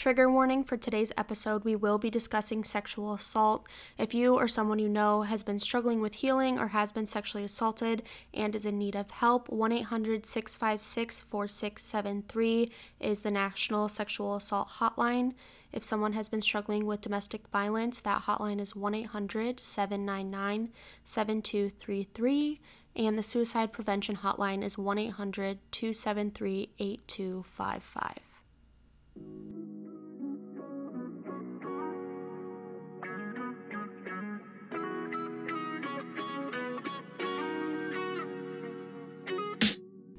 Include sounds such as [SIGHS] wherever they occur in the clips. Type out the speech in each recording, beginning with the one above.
Trigger warning for today's episode we will be discussing sexual assault. If you or someone you know has been struggling with healing or has been sexually assaulted and is in need of help, 1 800 656 4673 is the National Sexual Assault Hotline. If someone has been struggling with domestic violence, that hotline is 1 800 799 7233, and the suicide prevention hotline is 1 800 273 8255.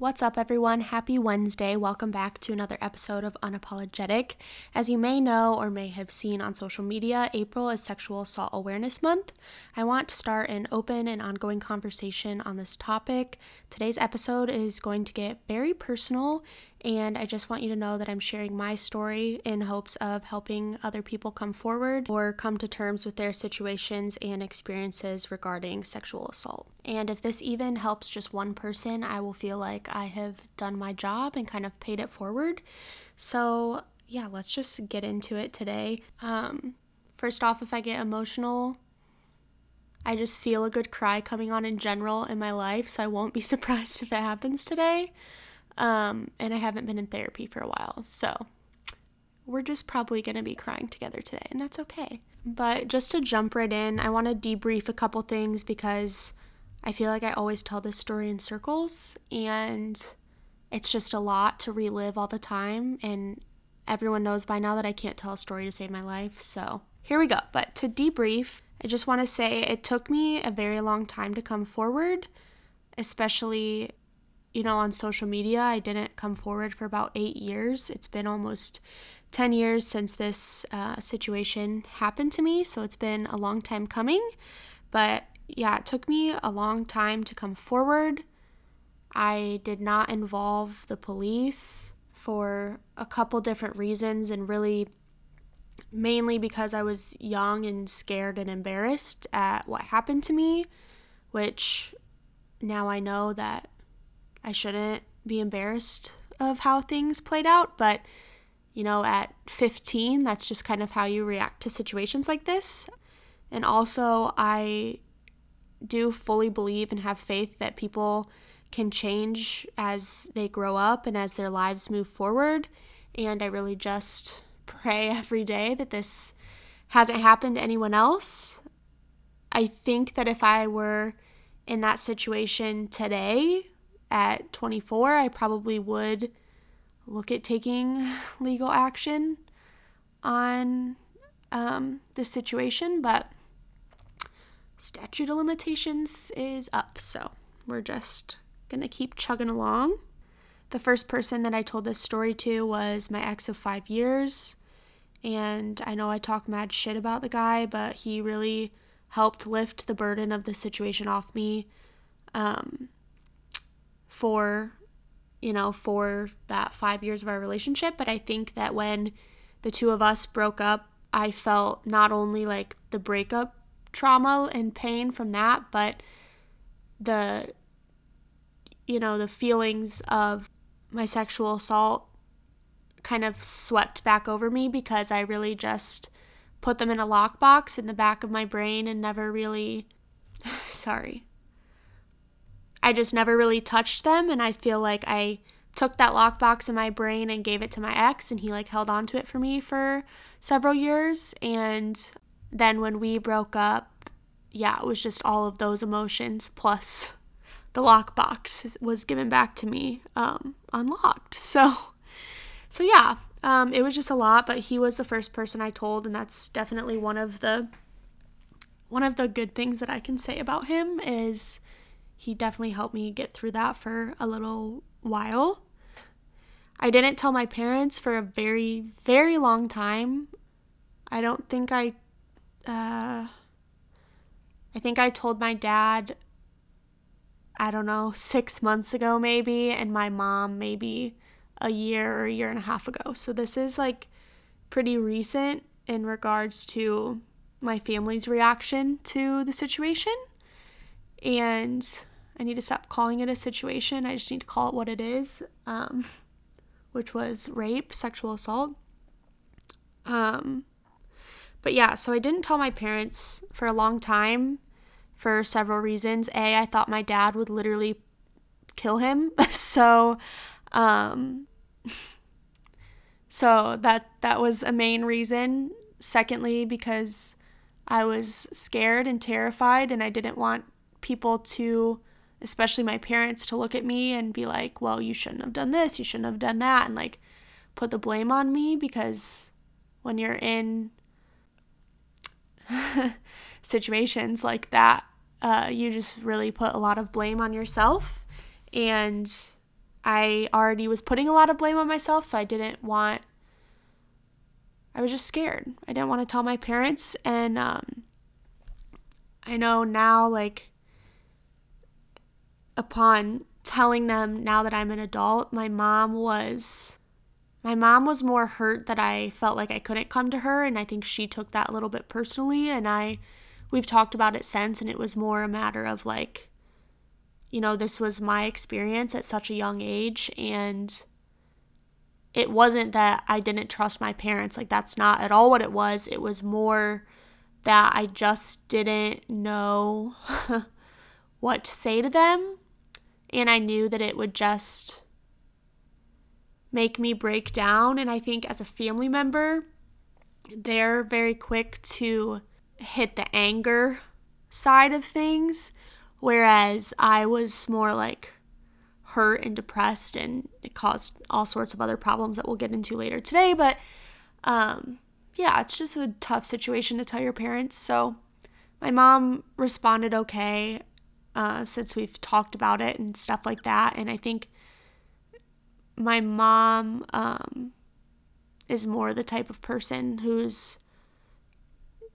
What's up, everyone? Happy Wednesday. Welcome back to another episode of Unapologetic. As you may know or may have seen on social media, April is Sexual Assault Awareness Month. I want to start an open and ongoing conversation on this topic. Today's episode is going to get very personal and I just want you to know that I'm sharing my story in hopes of helping other people come forward or come to terms with their situations and experiences regarding sexual assault. And if this even helps just one person, I will feel like I have done my job and kind of paid it forward. So, yeah, let's just get into it today. Um, first off, if I get emotional, I just feel a good cry coming on in general in my life, so I won't be [LAUGHS] surprised if it happens today. Um, and I haven't been in therapy for a while. So we're just probably going to be crying together today, and that's okay. But just to jump right in, I want to debrief a couple things because I feel like I always tell this story in circles, and it's just a lot to relive all the time. And everyone knows by now that I can't tell a story to save my life. So here we go. But to debrief, I just want to say it took me a very long time to come forward, especially you know, on social media. I didn't come forward for about eight years. It's been almost 10 years since this uh, situation happened to me, so it's been a long time coming. But yeah, it took me a long time to come forward. I did not involve the police for a couple different reasons, and really mainly because I was young and scared and embarrassed at what happened to me, which now I know that I shouldn't be embarrassed of how things played out, but you know, at 15, that's just kind of how you react to situations like this. And also, I do fully believe and have faith that people can change as they grow up and as their lives move forward. And I really just pray every day that this hasn't happened to anyone else. I think that if I were in that situation today, at 24, I probably would look at taking [SIGHS] legal action on um, this situation, but statute of limitations is up, so we're just gonna keep chugging along. The first person that I told this story to was my ex of five years, and I know I talk mad shit about the guy, but he really helped lift the burden of the situation off me. Um, for you know for that 5 years of our relationship. But I think that when the two of us broke up I felt not only like the breakup trauma and pain from that but the you know the feelings of my sexual assault kind of swept back over me because I really just put them in a lockbox in the back of my brain and never really [SIGHS] sorry I just never really touched them. And I feel like I took that lockbox in my brain and gave it to my ex, and he like held on to it for me for several years. And then when we broke up, yeah, it was just all of those emotions plus [LAUGHS] the lockbox was given back to me um, unlocked. [LAUGHS] So, so yeah, um, it was just a lot. But he was the first person I told, and that's definitely one of the one of the good things that I can say about him is he definitely helped me get through that for a little while. I didn't tell my parents for a very, very long time. I don't think I, uh, I think I told my dad, I don't know, six months ago maybe, and my mom maybe a year or a year and a half ago. So this is like pretty recent in regards to my family's reaction to the situation. And I need to stop calling it a situation. I just need to call it what it is, um, which was rape, sexual assault. Um, but yeah, so I didn't tell my parents for a long time for several reasons. A, I thought my dad would literally kill him. [LAUGHS] so, um, [LAUGHS] so that that was a main reason. Secondly, because I was scared and terrified and I didn't want people to especially my parents to look at me and be like, "Well, you shouldn't have done this, you shouldn't have done that." And like put the blame on me because when you're in [LAUGHS] situations like that, uh, you just really put a lot of blame on yourself. And I already was putting a lot of blame on myself, so I didn't want, I was just scared. I didn't want to tell my parents. And um, I know now, like, upon telling them now that I'm an adult, my mom was my mom was more hurt that I felt like I couldn't come to her and I think she took that a little bit personally and I we've talked about it since and it was more a matter of like you know, this was my experience at such a young age and it wasn't that I didn't trust my parents. Like that's not at all what it was. It was more that I just didn't know [LAUGHS] what to say to them and I knew that it would just make me break down. And I think as a family member, they're very quick to hit the anger side of things, whereas I was more like hurt and depressed, and it caused all sorts of other problems that we'll get into later today. But um, yeah, it's just a tough situation to tell your parents. So my mom responded okay uh, since we've talked about it and stuff like that. And I think my mom um, is more the type of person who's,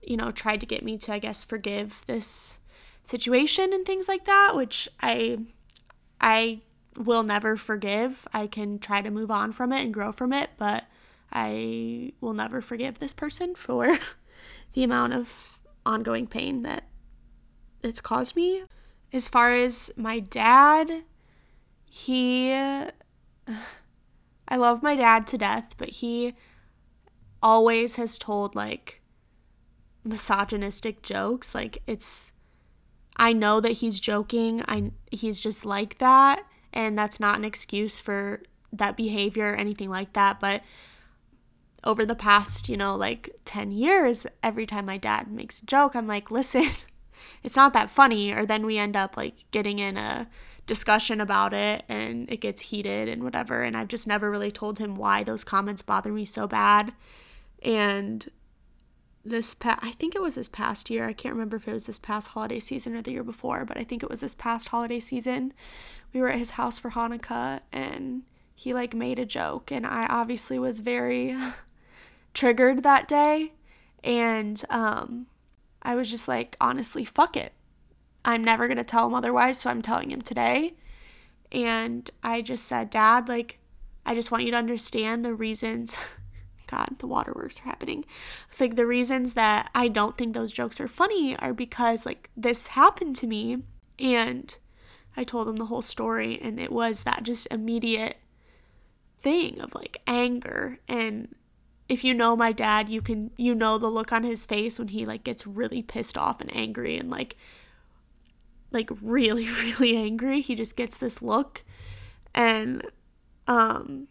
you know, tried to get me to, I guess, forgive this situation and things like that, which I, I will never forgive. I can try to move on from it and grow from it, but I will never forgive this person for [LAUGHS] the amount of ongoing pain that it's caused me. As far as my dad, he. I love my dad to death, but he always has told like misogynistic jokes. Like it's. I know that he's joking. I he's just like that, and that's not an excuse for that behavior or anything like that. But over the past, you know, like 10 years, every time my dad makes a joke, I'm like, listen, it's not that funny or then we end up like getting in a discussion about it and it gets heated and whatever and I've just never really told him why those comments bother me so bad. And this past I think it was this past year I can't remember if it was this past holiday season or the year before but I think it was this past holiday season we were at his house for Hanukkah and he like made a joke and I obviously was very [LAUGHS] triggered that day. And um I was just like, honestly, fuck it. I'm never going to tell him otherwise, so I'm telling him today. And I just said, Dad, like, I just want you to understand the reasons. [LAUGHS] God, the waterworks are happening. It's like the reasons that I don't think those jokes are funny are because, like, this happened to me. And I told him the whole story, and it was that just immediate thing of like anger and if you know my dad, you can you know the look on his face when he like gets really pissed off and angry and like like really [LAUGHS] really angry. He just gets this look and um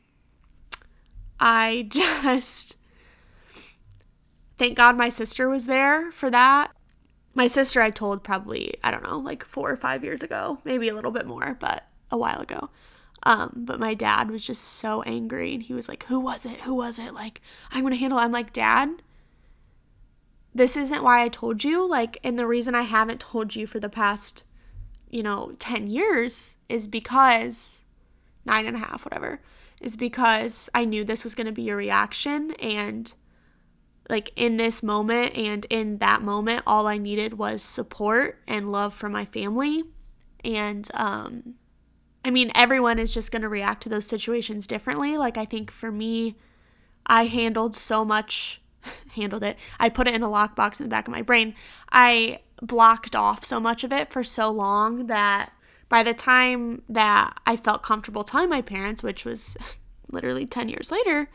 I [LAUGHS] just thank God my sister was there for that. My sister I told probably, I don't know, like 4 or 5 years ago, maybe a little bit more, but a while ago. Um, but my dad was just so angry and he was like, Who was it? Who was it? Like, I'm gonna handle it. I'm like, Dad, this isn't why I told you. Like, and the reason I haven't told you for the past, you know, 10 years is because nine and a half, whatever, is because I knew this was gonna be your reaction. And like in this moment and in that moment, all I needed was support and love from my family. And, um, I mean, everyone is just going to react to those situations differently. Like, I think for me, I handled so much, [LAUGHS] handled it. I put it in a lockbox in the back of my brain. I blocked off so much of it for so long that by the time that I felt comfortable telling my parents, which was [LAUGHS] literally 10 years later,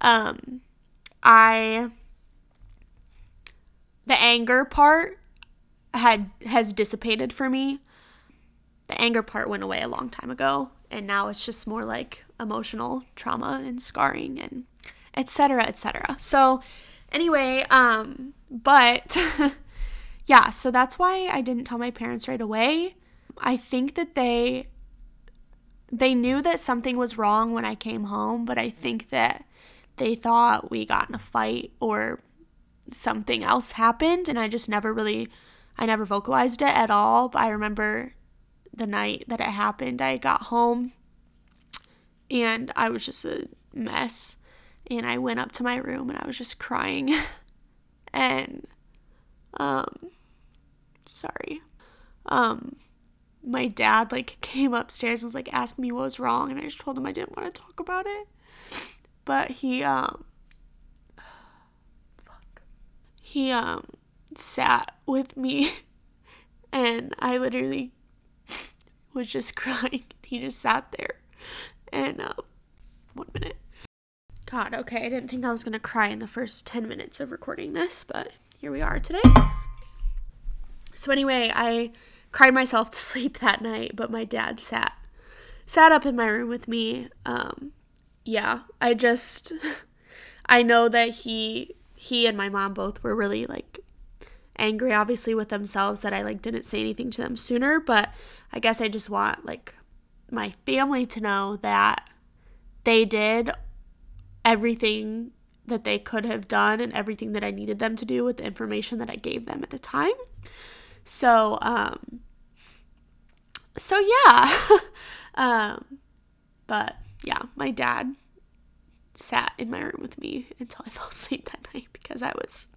um, I the anger part had has dissipated for me. The anger part went away a long time ago and now it's just more like emotional trauma and scarring and etc etc. So anyway, um but [LAUGHS] yeah, so that's why I didn't tell my parents right away. I think that they they knew that something was wrong when I came home, but I think that they thought we got in a fight or something else happened and I just never really I never vocalized it at all. But I remember the night that it happened, I got home and I was just a mess. And I went up to my room and I was just crying. [LAUGHS] and um sorry. Um my dad like came upstairs and was like asking me what was wrong and I just told him I didn't want to talk about it. But he um fuck. [SIGHS] He um sat with me [LAUGHS] and I literally was just [LAUGHS] crying. He just sat there. And um one minute. God, okay, I didn't think I was gonna cry in the first 10 minutes of recording this, but here we are today. So anyway, I cried myself to [LAUGHS] sleep that night, but my dad sat sat up in my room with me. Um, yeah, I just [LAUGHS] I know that he he and my mom both were really like angry obviously with themselves that I like didn't say anything to them sooner, but I guess I just want like my family to know that they did everything that they could have done and everything that I needed them to do with the information that I gave them at the time. So, um, so yeah. [LAUGHS] um, but yeah, my dad sat in my room with me until I [LAUGHS] fell asleep that night because I was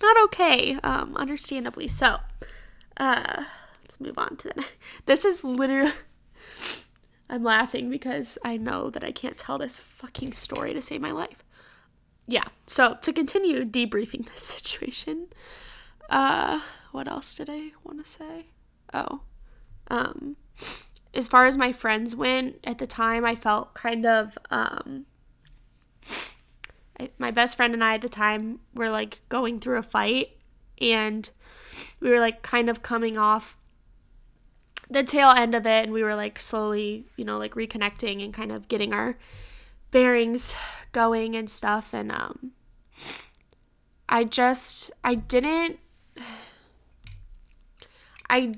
not okay, um, understandably. So, uh, move on to. [LAUGHS] This is literally. [LAUGHS] I'm laughing because I know that I can't tell this fucking story to save my life. Yeah, so to continue debriefing [LAUGHS] this situation, uh, what else did I want to say? Oh, um, as far as my friends went at the time, I felt kind of, um, my best friend and I at the time were like going through a fight and we were like kind of coming off the tail end of it and we were like slowly, you know, like reconnecting and kind of getting our bearings going and stuff and um I just I didn't I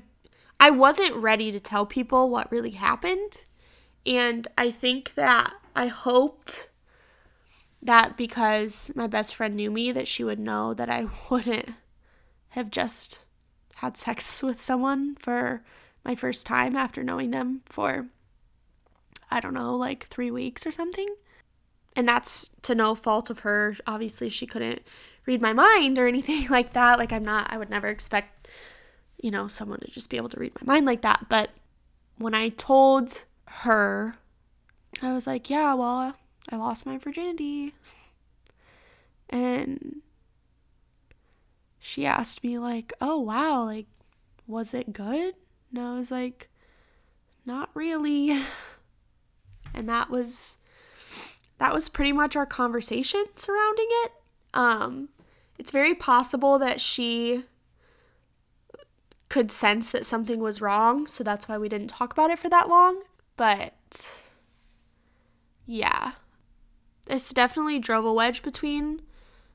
I wasn't ready to tell people what really happened and I think that I hoped that because my best friend knew me that she would know that I [LAUGHS] wouldn't have just had sex with someone for my first time after knowing them for I don't know, like 3 weeks or something. And that's to no fault of her. Obviously, she couldn't read my mind or [LAUGHS] anything like that. Like I'm not I would never expect you know, someone to just be able to read my mind like that, but when I told her I was like, "Yeah, well, uh, I lost my virginity." And she asked me like, "Oh, wow, like was it good?" And I was like, "Not really." [LAUGHS] And that was that was pretty much our conversation surrounding it. Um it's very possible that she could sense that something was wrong, so that's why we didn't talk about it for that long. But yeah, this definitely drove a wedge between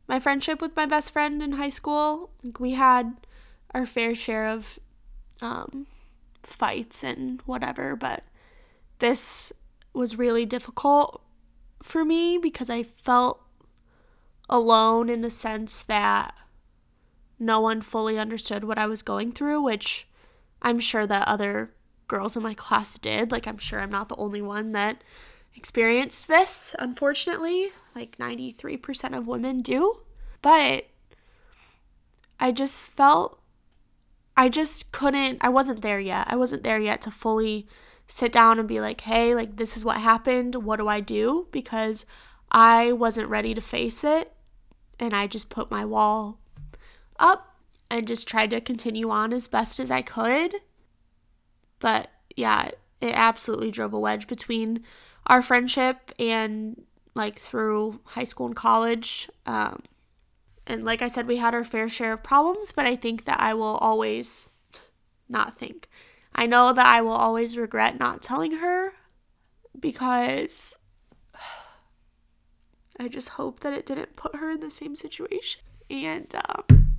my friendship with my best friend in high school. We had our fair share of um, fights and whatever, but this was really difficult for me because I felt alone in the sense that no one fully understood what I was going through, which I'm sure that other girls in my class did. Like, I'm sure I'm not the only one that experienced this, unfortunately. Like 93% of women do. But I just felt I just couldn't I wasn't there yet. I wasn't there yet to fully sit down and be like, "Hey, like this is what happened. What do I do?" because I wasn't ready to face it and I just put my wall up and just tried to continue on as best as I could. But yeah, it absolutely drove a wedge between our friendship and like through high school and college. Um, and like I said, we had our fair share of problems, but I think that I will always not think. I know that I will always regret not telling her because I just hope that it didn't put her in the same situation. And um,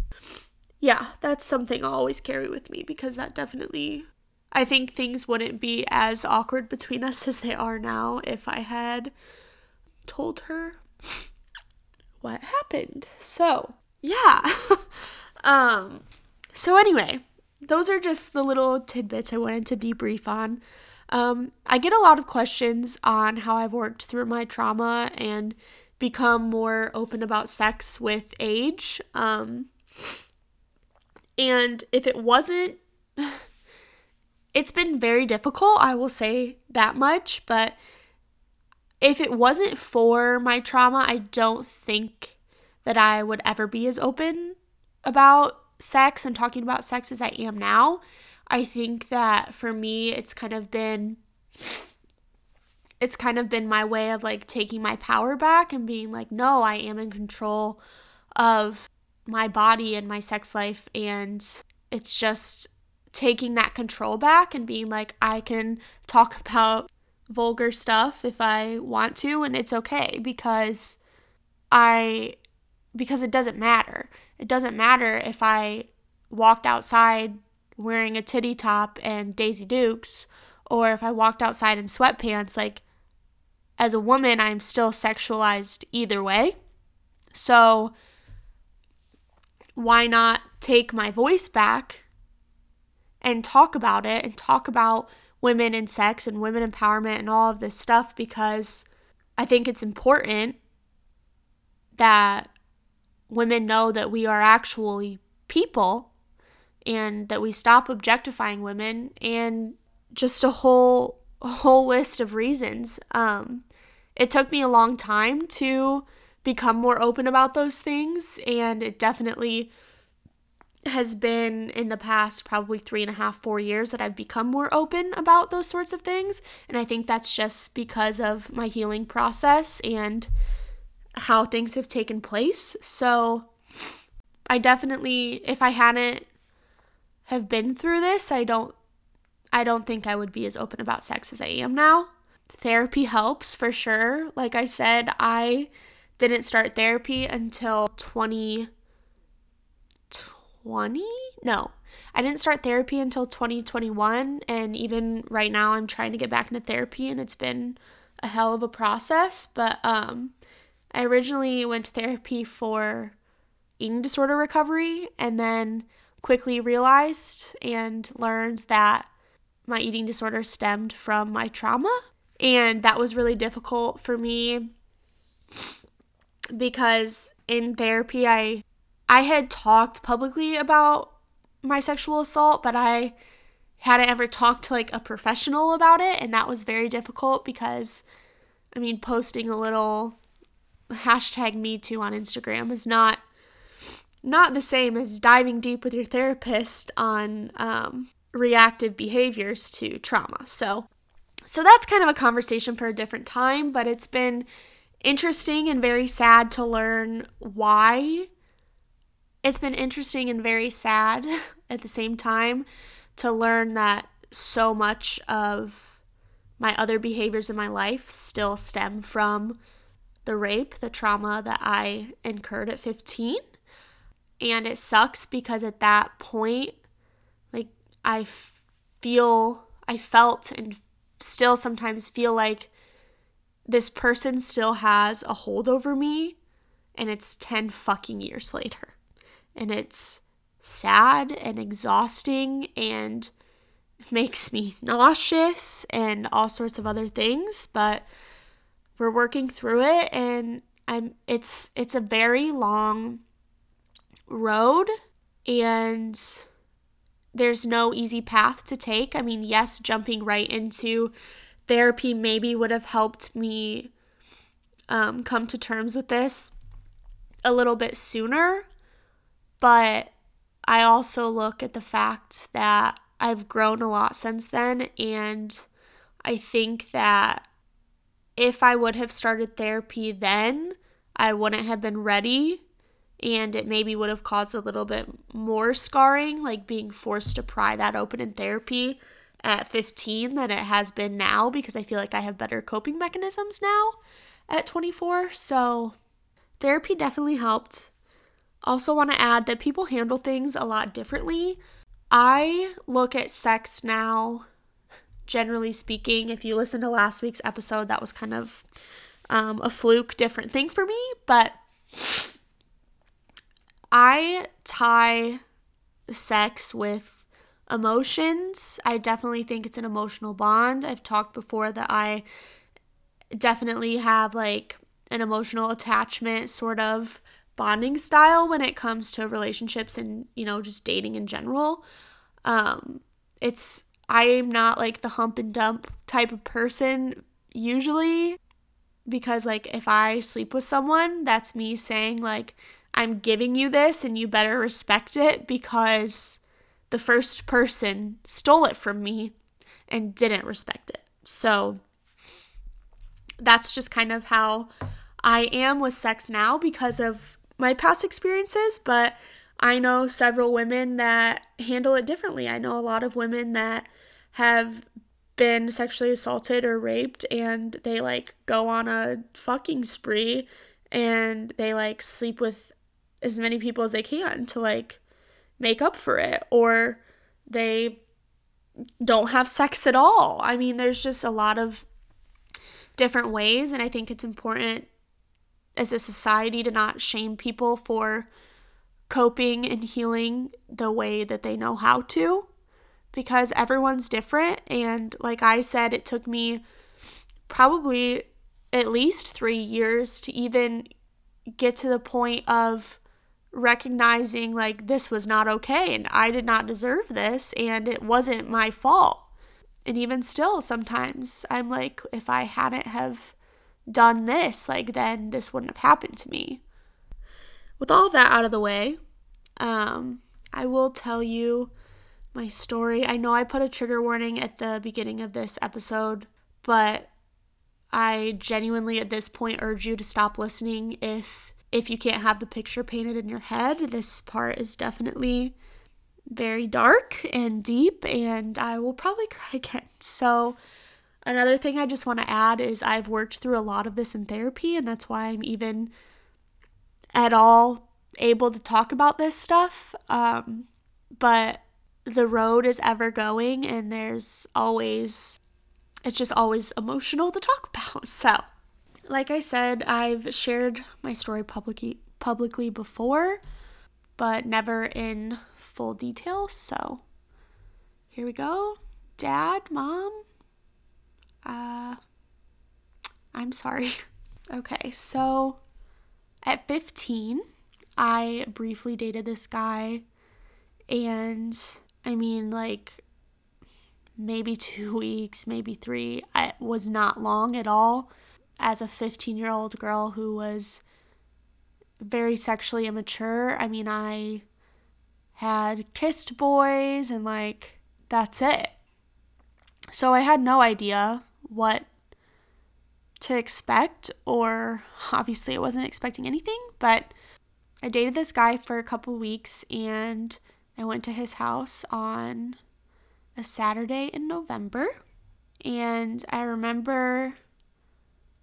yeah, that's something I'll always carry with me because that definitely, I think things wouldn't be as awkward between us [LAUGHS] as they are now if I had told her what happened. So, yeah. [LAUGHS] um so anyway, those are just the little tidbits I wanted to debrief on. Um, I get a lot of questions on how I've worked through my trauma and become more open about sex with age. Um, and if it wasn't, [SIGHS] it's been very difficult, I will say that much, but if it wasn't for my trauma, I don't think that I would ever be as open about sex and talking about sex as I am now. I think that for me, it's kind of been it's kind of been my way of like taking my power back and being like, no, I am in control of my body and my sex life. And it's just taking that control back and being like, I can talk [LAUGHS] about vulgar stuff if I want to, and it's okay because I because it doesn't matter. It doesn't matter if I walked outside wearing a titty top and Daisy Dukes or if I walked outside in sweatpants like as a woman I'm still sexualized either way. So why not take my voice back and talk about it and talk about women and sex and women empowerment and all of this stuff because I think it's important that women know that we are actually people and that we stop objectifying women and just a whole whole list of reasons. Um, it took me a long time to become more open about those things, and it definitely has been in the past probably three and a half, four years that I've become more open about those sorts of things. And I think that's just because of my healing process and how things have taken place. So I definitely, if I hadn't have been through this, I don't I don't think I would be as open about sex as I am now. Therapy helps for sure. Like I said, I didn't start therapy until 20 2020? No. I didn't start therapy until 2021 and even right now I'm trying to get back into therapy and it's been a hell of a process, but um I originally went to therapy for eating disorder recovery and then quickly realized and learned that my eating disorder stemmed from my trauma and that was really difficult for me because in therapy I I had talked publicly about my sexual assault, but I hadn't ever talked to like a professional about it, and that was very difficult because I mean, posting a little hashtag me too on Instagram is not not the same as diving deep with your therapist on um, reactive behaviors to trauma. So, so that's kind of a conversation for a different time, but it's been interesting and very sad to learn why it's been interesting and very sad [LAUGHS] at the same time to learn that so much of my other behaviors in my life still stem from the rape, the trauma that I incurred at 15. And it sucks because at that point, like, I feel, I felt, and still sometimes feel like this person still has a hold over me, and it's 10 fucking years later and it's sad and exhausting and makes me nauseous and all sorts of other things but we're working through it and I'm it's it's a very long road and there's no easy path to take. I mean, yes, jumping right into therapy maybe would have helped me um, come to terms with this a little bit sooner, but I also look at the fact that I've grown a lot since then, and I think that if I would have started therapy then, I wouldn't have been ready and it maybe would have caused a little bit more scarring, like being forced to pry that open in therapy at 15 than it has been now because I feel like I have better coping mechanisms now at 24. So, therapy definitely helped. Also, want to add that people handle things a lot differently. I look at sex now, generally speaking. If you listen to last week's episode, that was kind of um, a fluke, different thing for me. But I tie sex with emotions. I definitely think it's an emotional bond. I've talked before that I definitely have like an emotional attachment sort of bonding style when it comes to relationships and, you know, just dating in general. Um it's I'm not like the hump and dump type of person usually because like if I sleep with someone, that's me saying like I'm giving you this and you better respect it because the first person stole it from me and didn't respect it. So that's just kind of how I am with sex now because of my past experiences, but I know several women that handle it differently. I know a lot of women that have been sexually assaulted or raped and they like go on a fucking spree and they like sleep with as many people as they can to like make up for it or they don't have sex at all. I mean, there's just a lot of different ways and I think it's important as a society to not shame people for coping and healing the way that they know how to because everyone's different and like I said it took me probably at least 3 years to even get to the point of recognizing like this was not okay and I did not deserve this and it wasn't my fault. And even still sometimes I'm like if I hadn't have done this, like then this wouldn't have happened to me. With all that out of the way, um I will tell you my story. I know I put a trigger warning at the beginning of this episode, but I genuinely at this point urge you to stop listening if if you can't have the picture painted in your head, this part is definitely very dark and deep, and I will probably cry [LAUGHS] again. So, another thing I just want to add is I've worked through a lot of this in therapy, and that's why I'm even at all able to talk about this stuff. Um, but the road is ever going, and there's always, it's just always emotional to talk [LAUGHS] about. So, like I said, I've shared my story publicly publicly before, but never in full detail. So here we go. Dad, mom, uh I'm sorry. [LAUGHS] Okay, so at 15, I briefly dated this guy and I mean like maybe 2 [LAUGHS] weeks, maybe 3. It was not long at all as a 15 year old girl who was very sexually immature. I mean, I had kissed boys and like that's it. So I had no idea what to expect, or obviously I wasn't expecting anything, but I dated this guy for a couple weeks and I went to his house on a Saturday in November. And I remember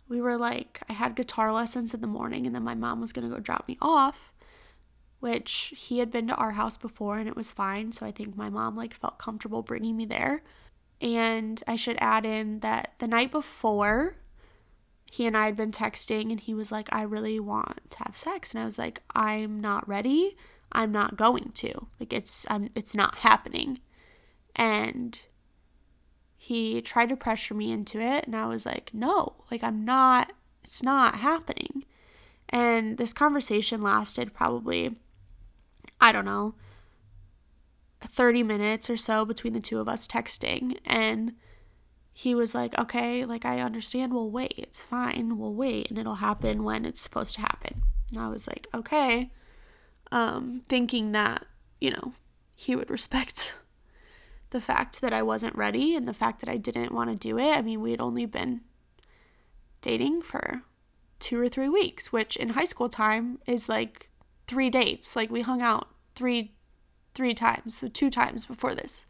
we were like, I had guitar lessons in the morning, and then my mom was going to go drop me off, which he had been to our house before and it was fine. So I think my mom like felt comfortable bringing me there. And I should add in that the night before, he and I had been texting, and he was like, I really want to have sex. And I was like, I'm not ready. I'm not going to. Like, it's, I'm, it's not happening. And he tried to pressure me into it and I was like, "No, like I'm not it's not happening." And this conversation lasted probably I don't know 30 minutes or so between the two of us texting and he was like, "Okay, like I understand. We'll wait. It's fine. We'll wait and it'll happen when it's supposed to happen." And I was like, "Okay." Um thinking that, you know, he would [LAUGHS] respect the fact that I wasn't ready and the fact that I didn't want to do it. I mean, we had only been dating for two or three weeks, which in high school time is like three dates. Like we hung out three three times, so two times before this.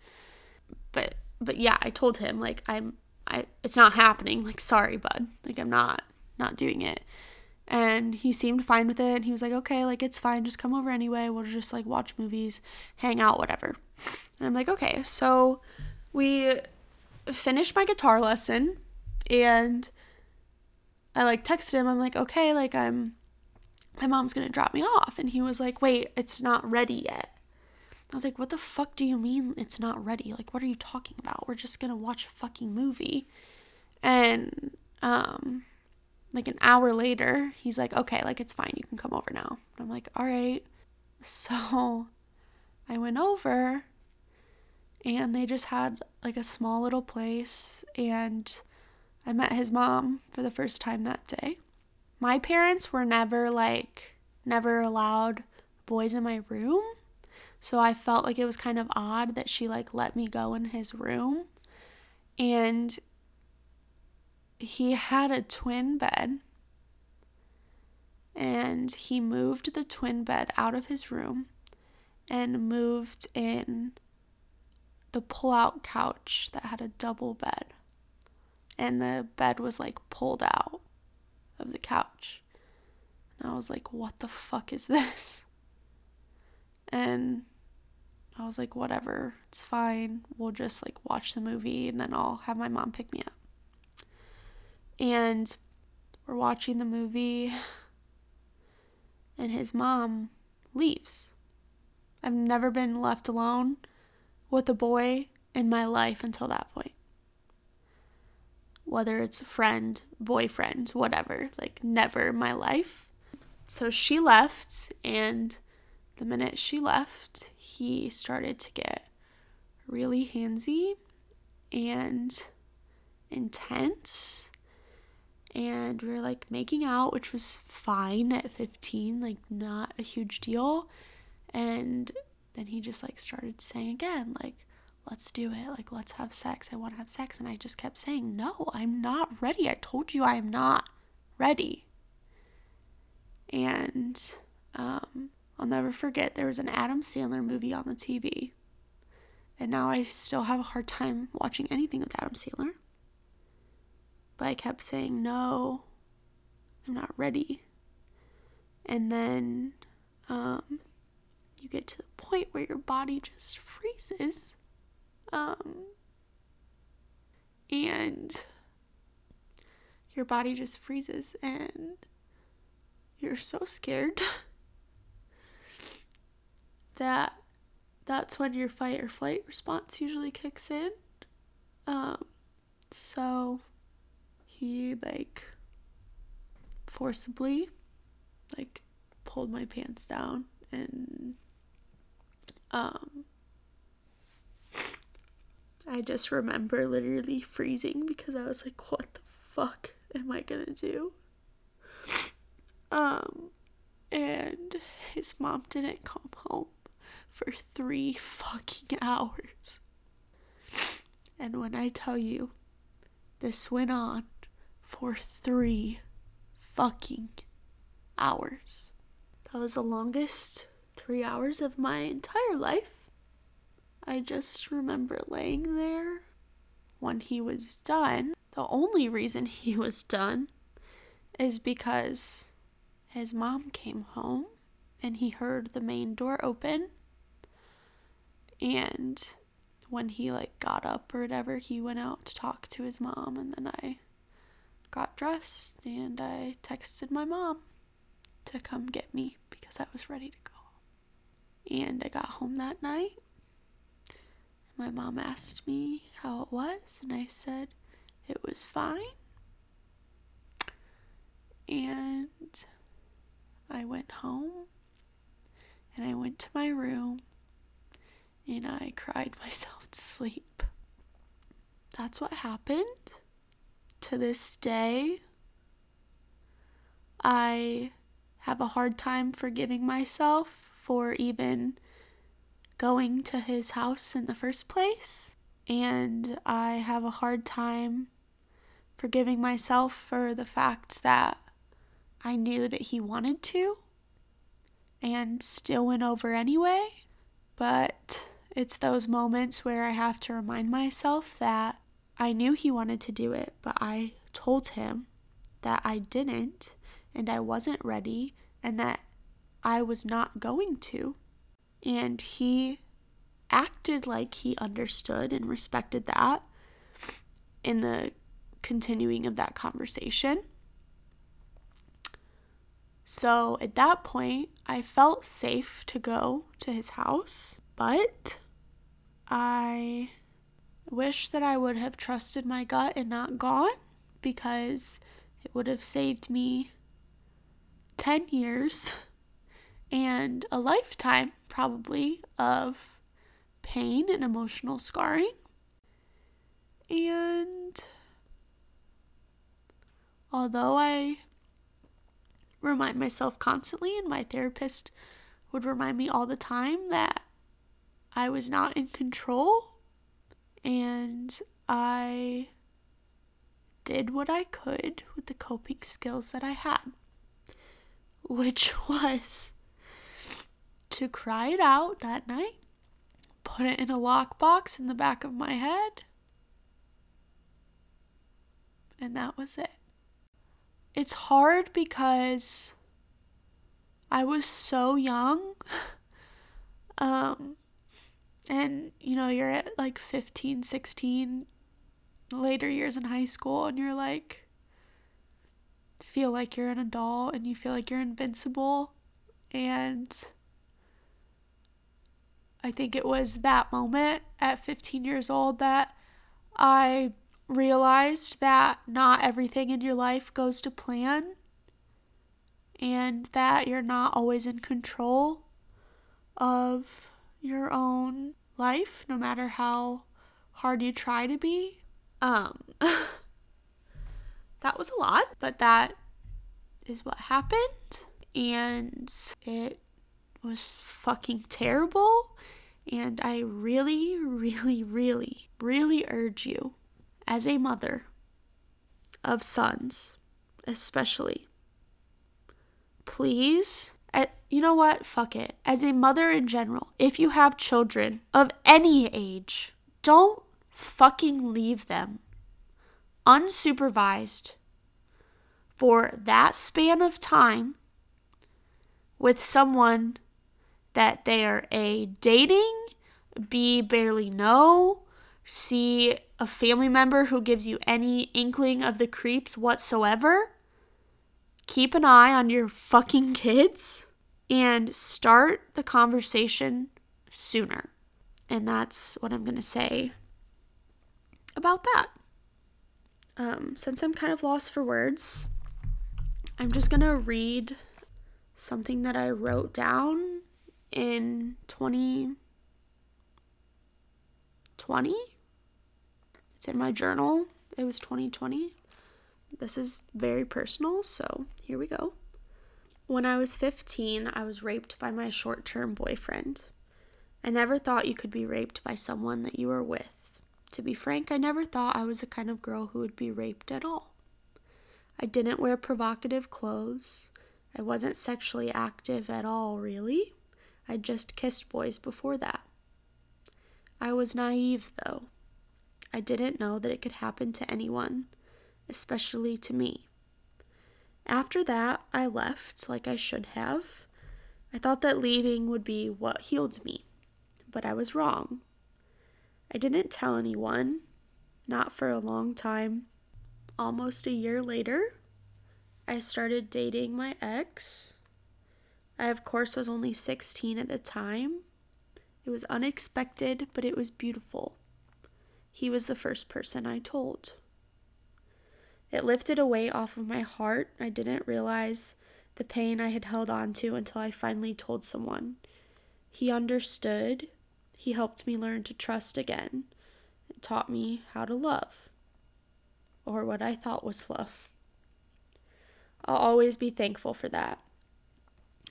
But but yeah, I told him like I'm I it's not happening. Like sorry, bud. Like I'm not not doing it. And he seemed fine with it. And he was like, "Okay, like it's fine. Just come over anyway. We'll just like watch movies, hang out, whatever." And I'm like, "Okay." So we finished my guitar lesson and I like texted him. I'm like, "Okay, like I'm my mom's going to drop me off." And he was like, "Wait, it's not ready yet." I was like, what the fuck do you mean it's not ready? Like, what are you talking about? We're just gonna watch a fucking movie. And, um, like an hour later, he's like, okay, like, it's fine. You can come over now. And I'm like, all right. [LAUGHS] So I went over and they just had like a small little place and I met his mom for the first time that day. My parents were never like, never allowed boys in my room so I felt like it was kind of odd that she like let me go in his room. And he had a twin bed. And he moved the twin bed out of his room and moved in the pull out couch that had a double bed. And the bed was like pulled out of the couch. And I was like, what the fuck is this? And I was like, whatever, it's fine. We'll just like watch the movie and then I'll have my mom pick me up. And we're watching the movie and his mom leaves. I've never been left alone with a boy in my life until that point. Whether it's a friend, boyfriend, whatever, like never in my life. So she left and the minute she left, he started to get really handsy and intense. And we were like making out, which was fine at 15, like not a huge deal. And then he just like started saying again, like, let's do it. Like, let's have sex. I want to have sex. And I just kept saying, no, I'm not ready. I told you I am not ready. And um, I'll never forget there was an Adam Sandler movie on the TV. And now I still have a hard time watching anything with Adam Sandler. But I kept saying, no, I'm not ready. And then um, you get to the point where your body just freezes. Um, and your body just freezes, and you're so scared. [LAUGHS] that that's when your fight or flight response usually kicks in. Um, so he like forcibly like pulled my pants down and um I just remember literally freezing because I was like what the fuck am I going to do? Um and his mom didn't come home for three fucking hours. And when I tell you, this went on for three fucking hours. That was the longest three hours of my entire life. I just remember laying there when he was done. The only reason [LAUGHS] he was done is because his mom came home and he heard the main door open and when he like got up or whatever, he went out to talk to his mom and then I got dressed and I texted my mom to come get me because I was ready to go. And I got home that night. My mom asked me how it was and I said it was fine. And I went home and I went to my room and I cried myself to sleep. That's what happened. To this day, I have a hard time forgiving myself for even going to his house in the first place. And I have a hard time forgiving myself for the fact that I knew that he wanted to and still went over anyway. But it's those moments where I have to remind myself that I knew he wanted to do it, but I told him that I didn't and I wasn't ready and that I was not going to. And he acted like he understood and respected that in the continuing of that conversation. So at that point, I felt safe to go to his house, but I wish that I would have trusted my gut and not gone because it would have saved me 10 years and a lifetime, probably, of pain and emotional scarring. And although I remind myself constantly, and my therapist would remind me all the time that I was not in control and I did what I could with the coping skills that I had, which [LAUGHS] was to cry it out that night, put it in a lockbox in the back of my head, and that was it it's hard because I was so young. [LAUGHS] um and you know, you're at like 15, 16 later years in high school and you're like feel like you're an adult and you feel like you're invincible. And I think it was that moment at 15 years old that I realized that not everything in your life goes to plan and that you're not always in control of your own life no matter how hard you try to be. Um [LAUGHS] that was a lot but that is what happened. And it was fucking terrible. And I really really really really urge you as a mother of sons, especially, please, you know what? Fuck it. As a mother in general, if you have children of any age, don't fucking leave them unsupervised for that span of time with someone that they are A, dating, B, barely know, C, a family member who gives you any inkling of the creeps whatsoever, keep an eye on your fucking kids and start the conversation sooner. And that's what I'm going to say about that. Um, since I'm kind of lost for words, I'm just going to read something that I wrote down in 2020 it's in my journal. It was 2020. This is very personal, so here we go. When I was 15, I was raped by my short term boyfriend. I never thought you could be raped by someone that you were with. To be frank, I never thought I was the kind of girl who would be raped at all. I didn't wear provocative clothes. I wasn't sexually active at all, really. I just kissed boys before that. I was naive, though. I didn't know that it could happen to anyone, especially to me. After that, I left like I should have. I thought that leaving would be what healed me, but I was wrong. I didn't tell anyone, not for a long time. Almost a year later, I started dating my ex. I, of course, was only 16 at the time. It was unexpected, but it was beautiful. He was the first person I told. It lifted a weight off of my heart. I didn't realize the pain I had held on to until I finally told someone. He understood. He helped me learn to trust again. It taught me how to love, or what I thought was love. I'll always be thankful for that.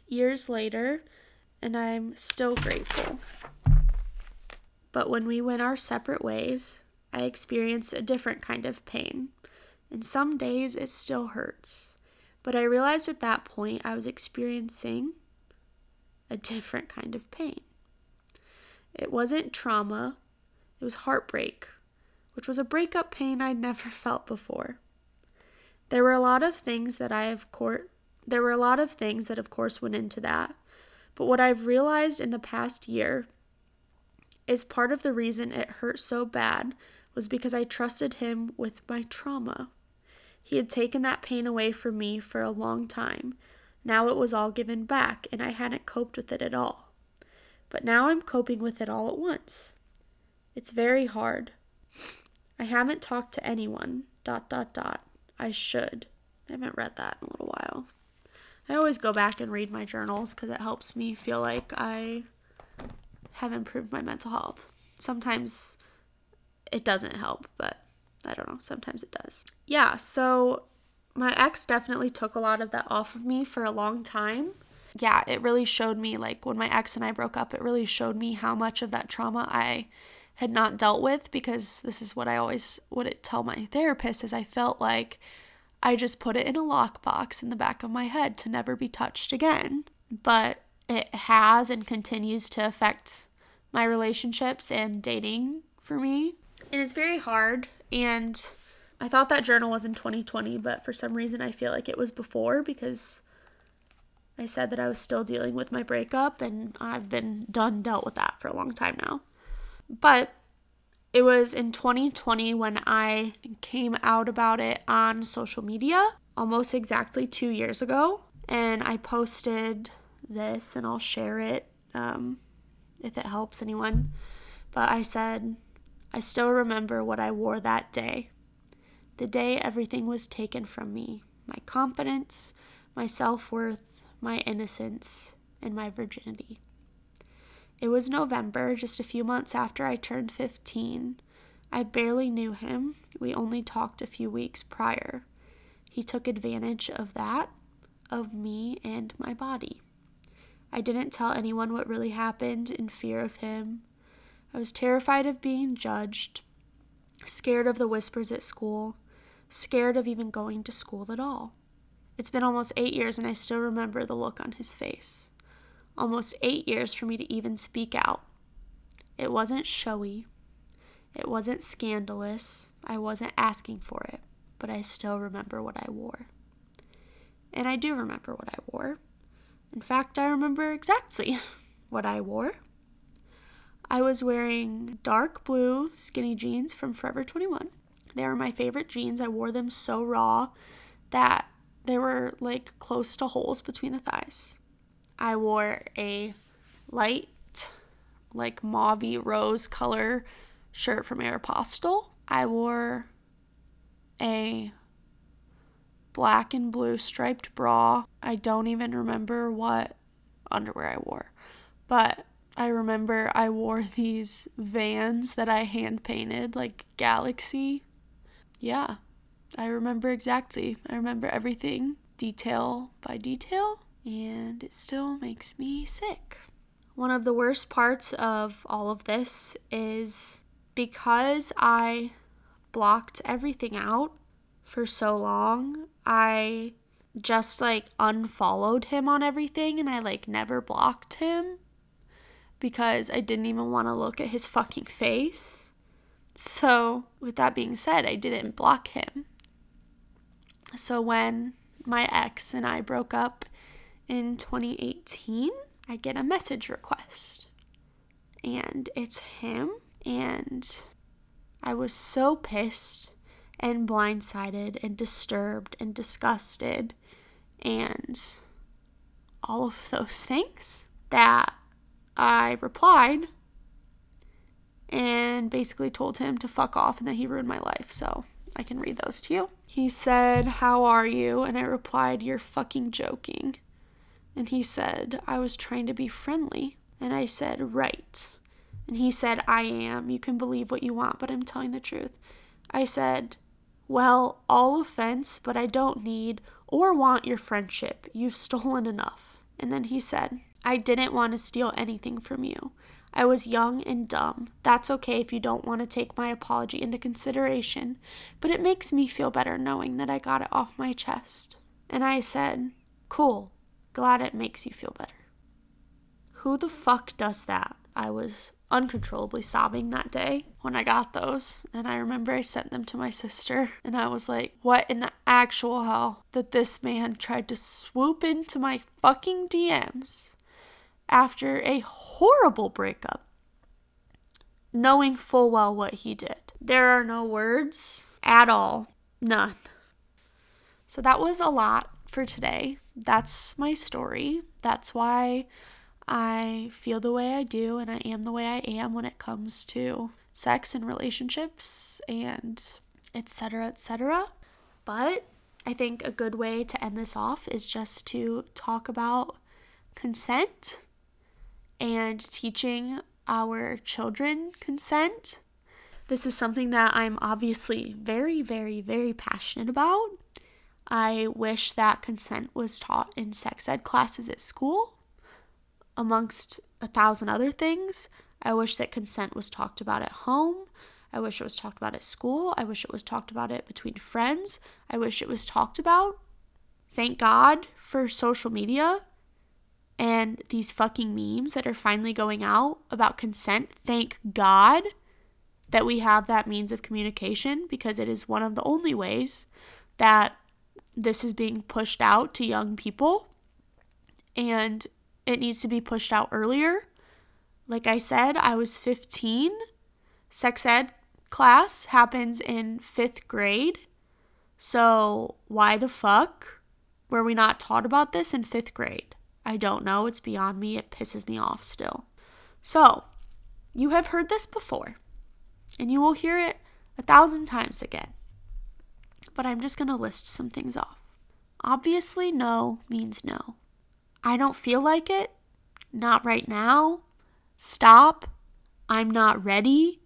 Years later, and I'm still grateful. But when we went our separate ways, I experienced a different kind of pain. And some days it still hurts. But I realized at that point I was experiencing a different kind of pain. It wasn't trauma, it was heartbreak, which was a breakup pain I'd never [LAUGHS] felt before. There were a lot of things that I of course there were a lot of things that of course went into that. But what I've realized in the past year is part of the reason it hurt so bad was because I trusted him with my trauma. He had taken that pain away from me for a long time. Now it was all given back, and I hadn't coped with it at all. But now I'm coping with it all at once. It's very hard. I haven't talked to anyone. Dot dot dot. I should. I haven't read that in a little while. I always go back and read my journals because it helps me feel like I have improved my mental health. Sometimes it doesn't help, but I don't know. Sometimes it does. Yeah, so my ex definitely took a lot of that off of me for a long time. Yeah, it really showed me, like, when my ex and I broke up, it really showed me how much of that trauma I had not dealt with because this is what I always would tell my therapist is I felt like I just put it in a lockbox in the back of my head to never be touched again. But it has and continues to affect my relationships and dating for me. It is very hard and I thought that journal was in 2020, but for some reason I feel like it was before because I said that I was still dealing with my breakup and I've been done dealt with that for a long time now. But it was in 2020 when I came out about it on social media, almost exactly two years ago. And I posted this, and I'll share it um, if it helps anyone. But I said, I still remember what I wore that day. The day everything was taken from me my confidence, my self worth, my innocence, and my virginity. It was November, just a few months after I turned 15. I barely knew him. We only talked a few weeks prior. He took advantage of that, of me and my body. I didn't tell anyone what really happened in fear of him. I was terrified of being judged, scared of the whispers at school, scared of even going to school at all. It's been almost eight years, and I still remember the look on his face almost eight years for me to even speak out. It wasn't showy, it wasn't scandalous, I wasn't asking for it, but I still remember what I wore. And I do remember what I wore. In fact, I remember exactly [LAUGHS] what I wore. I was wearing dark blue skinny jeans from Forever 21. They were my favorite jeans. I wore them so raw that they were like close to holes between the thighs. I wore a light, like mauvey rose color shirt from Aeropostale. I wore a black and blue striped bra. I don't even remember what underwear I wore, but I remember I wore these vans that I hand painted, like Galaxy. Yeah, I remember exactly. I remember everything, detail by detail and it still makes me sick. One of the worst parts of all of this is because I blocked everything out for so long, I just like unfollowed him on everything and I like never blocked him because I didn't even want to look at his fucking face. So, with that being said, I didn't block him. So, when my ex and I broke up, in 2018, I get a message request. And it's him. And I was so pissed and blindsided and disturbed and disgusted and all of those things that I replied and basically told him to fuck off and that he ruined my life. So I can read those to you. He said, How are you? And I replied, You're fucking joking. And he said, I was trying to be friendly. And I said, Right. And he said, I am. You can believe what you want, but I'm telling the truth. I said, Well, all offense, but I don't need or want your friendship. You've stolen enough. And then he said, I didn't want to steal anything from you. I was young and dumb. That's okay if you don't want to take my apology into consideration, but it makes me feel better knowing that I got it off my chest. And I said, Cool, glad it makes you feel better. Who the fuck does that? I was uncontrollably sobbing that day when I got those. And I remember I sent them to my sister, and I was like, What in the actual hell that this man tried to swoop into my fucking DMs after a horrible breakup, knowing full well what he did? There are no words at all. None. So that was a lot for today. That's my story. That's why I feel the way I do and I am the way I am when it comes to sex and relationships and etc. etc. But I think a good way to end this off is just to talk about consent and teaching our children consent. This is something that I'm obviously very, very, very passionate about. I wish that consent was taught in sex ed classes at school amongst a thousand other things. I wish that consent was talked about at home. I wish it was talked about at school. I wish it was talked about it between friends. I wish it was talked about. Thank God for social media and these fucking memes that are finally going out about consent. Thank God that we have that means of communication because it is one of the only ways that this is being pushed out to young people. And it needs to be pushed out earlier. Like I said, I was 15. Sex ed class happens in fifth grade. So, why the fuck were we not taught about this in fifth grade? I don't know. It's beyond me. It pisses me off still. So, you have heard this before, and you will hear it a thousand times again. But I'm just going to list some things off. Obviously, no means no. I don't feel like it. Not right now. Stop. I'm not ready.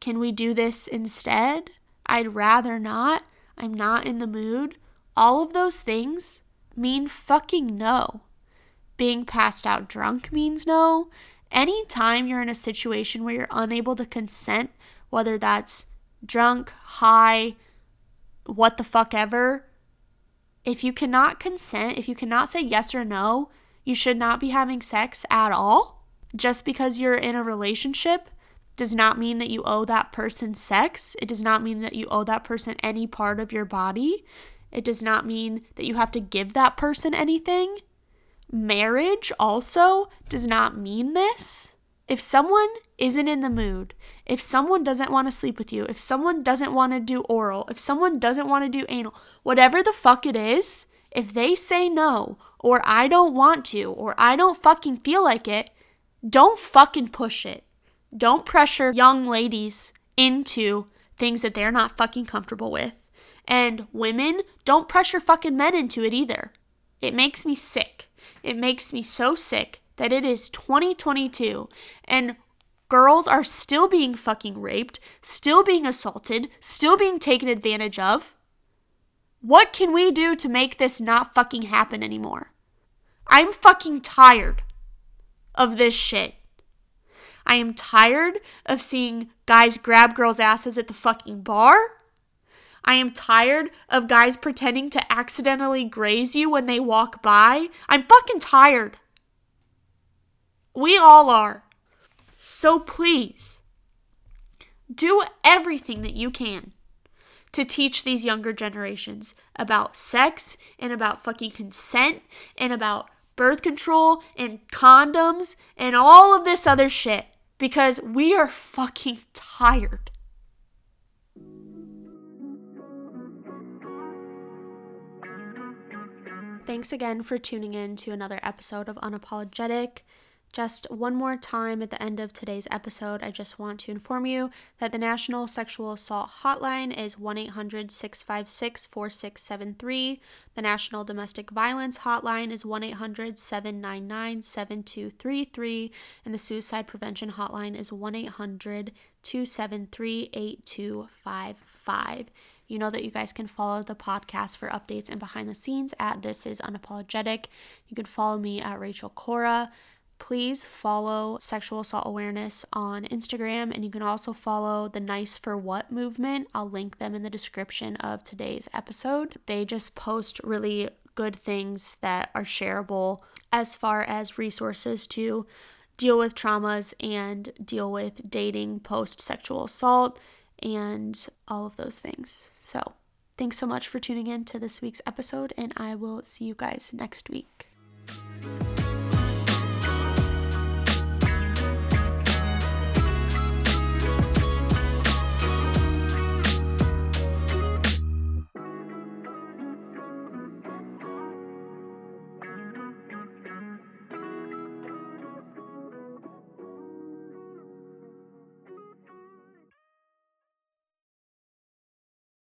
Can we do this instead? I'd rather not. I'm not in the mood. All of those things mean fucking no. Being passed out drunk means no. Anytime you're in a situation where you're unable to consent, whether that's drunk, high, what the fuck ever, if you cannot consent, if you cannot say yes or no, you should not be having sex at all. Just because you're in a relationship does not mean that you owe that person sex. It does not mean that you owe that person any part of your body. It does not mean that you have to give that person anything. Marriage also does not mean this. If someone isn't in the mood, if someone doesn't want to sleep with you, if someone doesn't want to do oral, if someone doesn't want to do anal, whatever the fuck it is, if they say no, or I don't want to, or I don't fucking feel like it, don't fucking push it. Don't pressure young ladies into things that they're not fucking comfortable with. And women, don't pressure fucking men into it either. It makes me sick. It makes me so sick that it is 2022 and girls are still being fucking raped, still being assaulted, still being taken advantage of. What can we do to make this not fucking happen anymore? I'm fucking tired of this shit. I am tired of seeing guys grab girls' asses at the fucking bar. I am tired of guys pretending to accidentally graze you when they walk by. I'm fucking tired. We all are. So please, do everything that you can to teach these younger generations about sex and about fucking consent and about birth control and condoms and all of this other shit because we are fucking tired. Thanks again for tuning in to another episode of Unapologetic. Just one more time at the end of today's episode, I just want to inform you that the National Sexual Assault Hotline is 1 800 656 4673. The National Domestic Violence Hotline is 1 800 799 7233. And the Suicide Prevention Hotline is 1 800 273 8255. You know that you guys can follow the podcast for updates and behind the scenes at This Is Unapologetic. You can follow me at Rachel Cora please follow sexual assault awareness on Instagram and you can also follow the Nice for What movement. I'll link them in the description of today's episode. They just post really good things that are shareable as far as resources to deal with traumas and deal with dating post sexual assault and all of those things. So, thanks so much for tuning in to this week's episode, and I will see you guys next week.